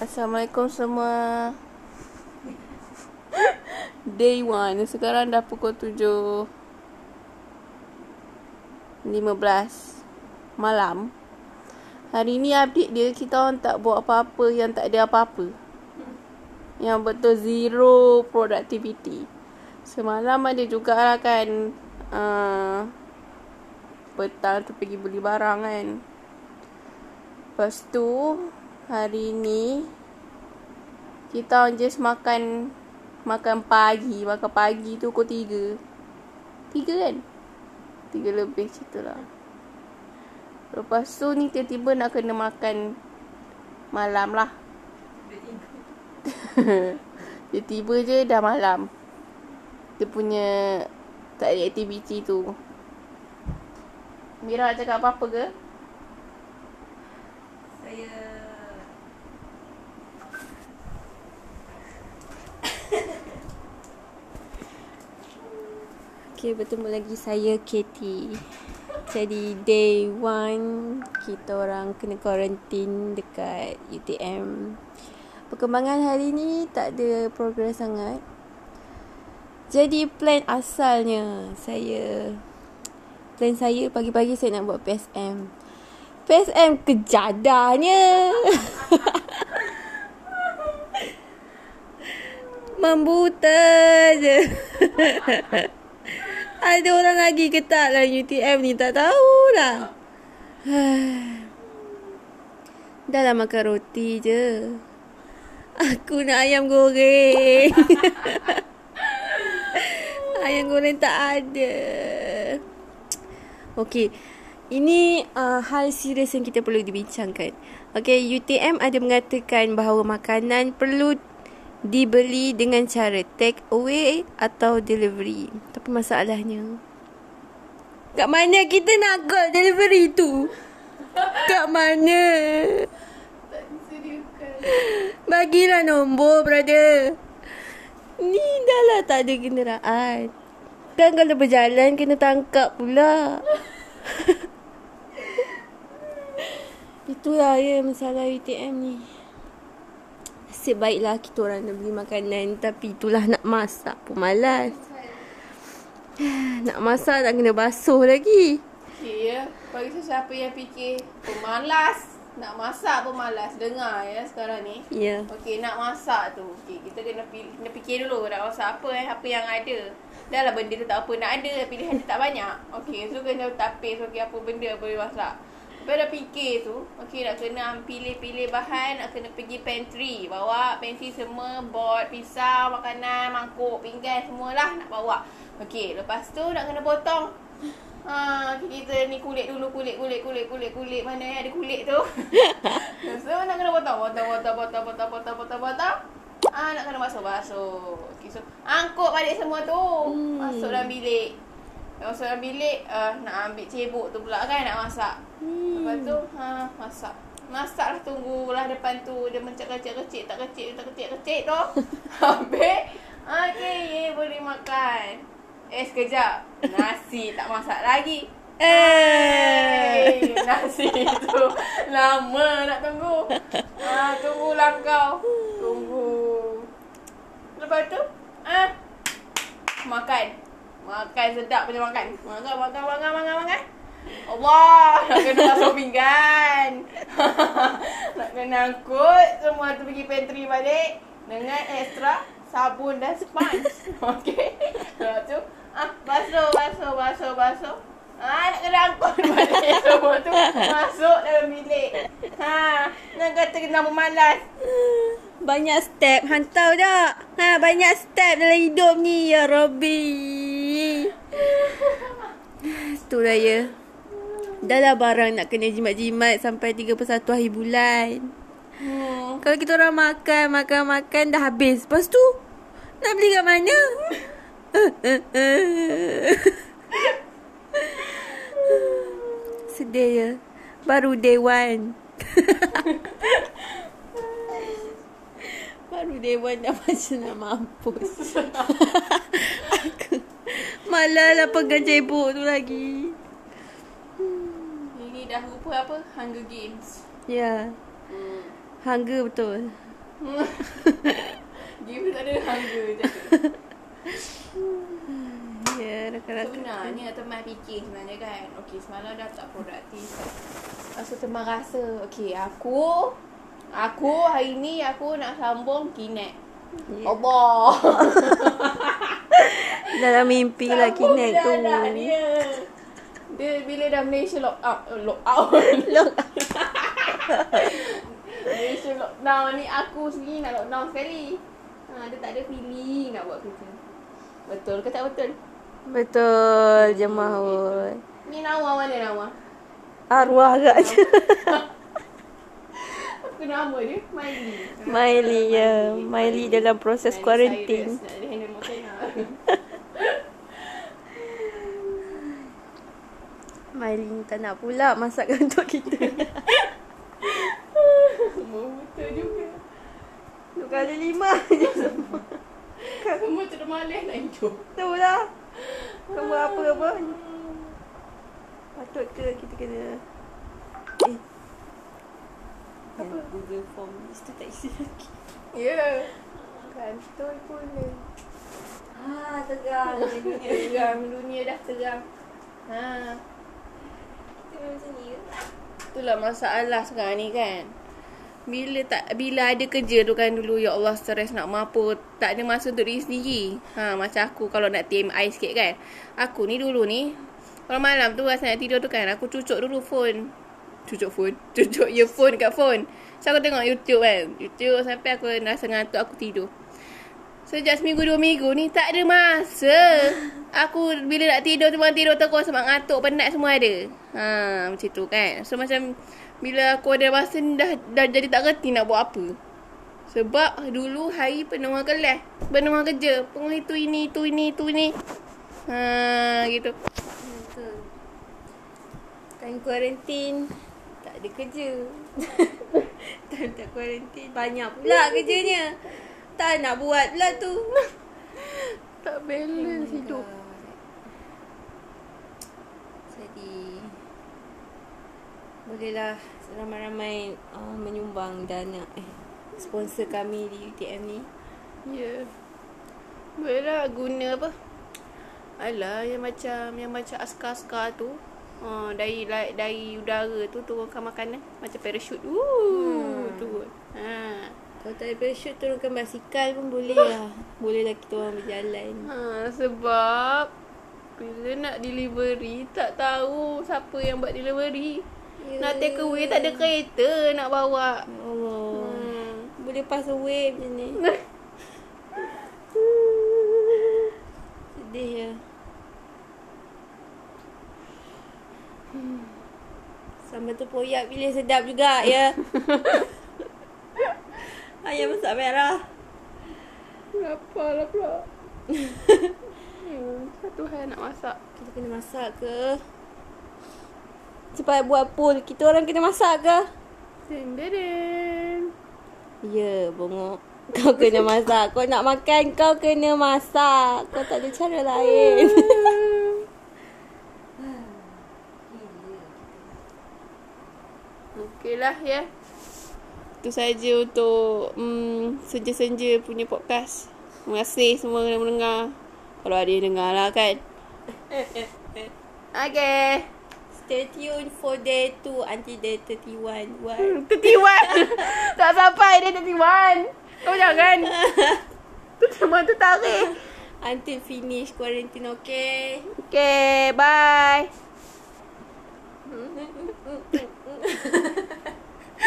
Assalamualaikum semua. Day one. Sekarang dah pukul tujuh. Lima belas. Malam. Hari ni update dia kita orang tak buat apa-apa yang tak ada apa-apa. Yang betul zero productivity. Semalam ada juga lah kan. Uh, petang tu pergi beli barang kan. Lepas tu hari ni kita orang just makan makan pagi. Makan pagi tu pukul tiga. Tiga kan? Tiga lebih cerita lah. Lepas tu ni tiba-tiba nak kena makan malam lah. Tiba-tiba je dah malam. Dia punya tak ada aktiviti tu. Mira cakap apa-apa ke? Saya Okay, bertemu lagi saya Katie. Jadi day one kita orang kena quarantine dekat UTM. Perkembangan hari ni tak ada progress sangat. Jadi plan asalnya saya plan saya pagi-pagi saya nak buat PSM. PSM kejadahnya. Membuta je. Ada orang lagi ke tak dalam UTM ni tak tahu lah. Dah lah makan roti je. Aku nak ayam goreng. ayam goreng tak ada. Okey. Ini uh, hal serius yang kita perlu dibincangkan. Okey, UTM ada mengatakan bahawa makanan perlu dibeli dengan cara take away atau delivery. Tapi masalahnya kat mana kita nak call delivery tu? Kat mana? Bagilah nombor, brother. Ni dah lah tak ada kenderaan. Kan kalau berjalan kena tangkap pula. Itulah ya masalah UTM ni. Nasib baiklah kita orang nak beli makanan Tapi itulah nak masak pun malas. Nak masak nak kena basuh lagi. Okay ya. Bagi siapa yang fikir Pemalas Nak masak pun malas. Dengar ya sekarang ni. Ya. Yeah. Okay nak masak tu. Okay, Kita kena, pilih, kena fikir dulu. Nak masak apa eh? Apa yang ada? Dah lah benda tu tak apa Nak ada Pilihan dia tak banyak. Okay so kena tapis Okay apa benda boleh masak Lepas dah fikir tu Okay nak kena pilih-pilih bahan Nak kena pergi pantry Bawa pantry semua Board, pisau, makanan, mangkuk, pinggan Semualah nak bawa Okay lepas tu nak kena potong Ha, kita ni kulit dulu kulit kulit kulit kulit kulit mana yang ada kulit tu. so nak kena potong potong potong potong potong potong potong potong. Ah nak kena basuh-basuh. Okay, so angkut balik semua tu. Hmm. Masuk dalam bilik. Masuk dalam bilik uh, nak ambil cebok tu pula kan nak masak. Hmm. Lepas tu ha masak. Masak lah tunggulah depan tu dia mencak-kecik tak kecil tak kecil kecil tu. Habis okey boleh makan. Eh sekejap. Nasi tak masak lagi. Eh, nasi tu lama nak tunggu. Ah, tunggulah kau. Tunggu. Lepas tu, ah, makan. Makan sedap punya makan. Makan, makan, makan, makan, makan. Allah, nak kena basuh pinggan. nak kena angkut semua tu pergi pantry balik dengan extra sabun dan sponge. Okey. Lepas tu, Ah, basuh, basuh, basuh, basuh. Ah, nak kena angkut balik semua tu. Masuk dalam bilik. Ha, nak kata kena malas. Banyak step hantar dah. Ha, banyak step dalam hidup ni ya Rabbi. Itulah ya. Dah lah barang nak kena jimat-jimat sampai 31 hari bulan. Hmm. Kalau kita orang makan, makan, makan dah habis. Lepas tu, nak beli kat mana? Sedih ya. Baru day one. Baru day one dah macam nak mampus. Aku malah lah pegang cebok tu lagi. Ini dah rupa apa? Hunger Games. Ya. Yeah. Hmm. Hunger betul. Game tak ada hunger je. Ya, rakan-rakan. Sebenarnya teman fikir sebenarnya kan. Okey, semalam dah tak produktif. Lepas tu teman rasa, okey, aku aku hari ni aku nak sambung kinet. Ya. Allah. Dalam mimpi lah Sambung Kinek dah tu. anak Dia. Dia bila dah Malaysia lock out, uh, lock out. Look. Malaysia lockdown ni aku sendiri nak lockdown sekali. Ha, dia tak ada feeling nak buat kerja. Betul ke tak betul? Betul, jemaah oi. Ni Nawa mana Nawa? Arwah agaknya. Apa nama dia? Miley. Miley ya. Miley dalam proses Miley kuarantin. Cyrus Nak handle Montana. Miley tak nak pula masakkan untuk kita. Betul juga. Dua kali lima je semua. Semua termalah nak hidup. Tu lah. Kamu apa apa? Patut ke kita kena Eh Apa? Google Form list tu tak isi lagi Ya. Yeah. Kantoi pun dia. Ah, tegang dunia Tegang dunia dah tegang. Ha. Itulah masalah sekarang ni kan. Bila tak bila ada kerja tu kan dulu ya Allah stres nak mampu tak ada masa untuk diri sendiri. Ha macam aku kalau nak TMI sikit kan. Aku ni dulu ni kalau malam tu rasa nak tidur tu kan aku cucuk dulu phone. Cucuk phone. Cucuk earphone kat phone. So aku tengok YouTube kan. YouTube sampai aku rasa ngantuk aku tidur. Sejak seminggu dua minggu ni tak ada masa. Aku bila nak tidur tu tidur terus sebab ngantuk penat semua ada. Ha macam tu kan. So macam bila aku ada masa ni dah, dah jadi tak reti nak buat apa. Sebab dulu hari penuh dengan kelas. Penuh dengan kerja. Penuh itu ini, itu ini, itu ini. Ha gitu. Time kuarantin Tak ada kerja tak kuarantin Banyak pula kerjanya Tak nak buat pula tu Tak balance hidup. Jadi Bolehlah Ramai-ramai uh, Menyumbang dana Eh Sponsor kami di UTM ni Ya. Yeah. Boleh lah guna apa? Alah yang macam yang macam askar-askar tu. Ha, dari like, dari udara tu turunkan makanan macam parachute. Uh, Hmm. tu. Ha. Kalau tak ada parachute Turunkan basikal pun boleh lah Boleh lah kita orang berjalan Ha, sebab bila nak delivery tak tahu siapa yang buat delivery. Ya. Nak take away tak ada kereta nak bawa. Allah Hmm. Boleh pass away macam ni Sedih ya Hmm. Sambal tu poyak pilih sedap juga ya Ayam masak merah Apa lah pula. hmm, satu hari nak masak. Kita kena masak ke Cepat buat poll Kita orang kena masak ke ding. Ya bongok Kau kena masak Kau nak makan Kau kena masak Kau tak ada cara lain Okey lah ya. Itu saja untuk mm, senja-senja punya podcast. Terima kasih semua yang mendengar. Kalau ada yang dengar lah kan. Okay. Stay tuned for day 2 Until day 31 What? Hmm, 31. tak sampai dia 31. Kau jangan. Tu cuma tu tarik. Until finish quarantine okay Okay, bye.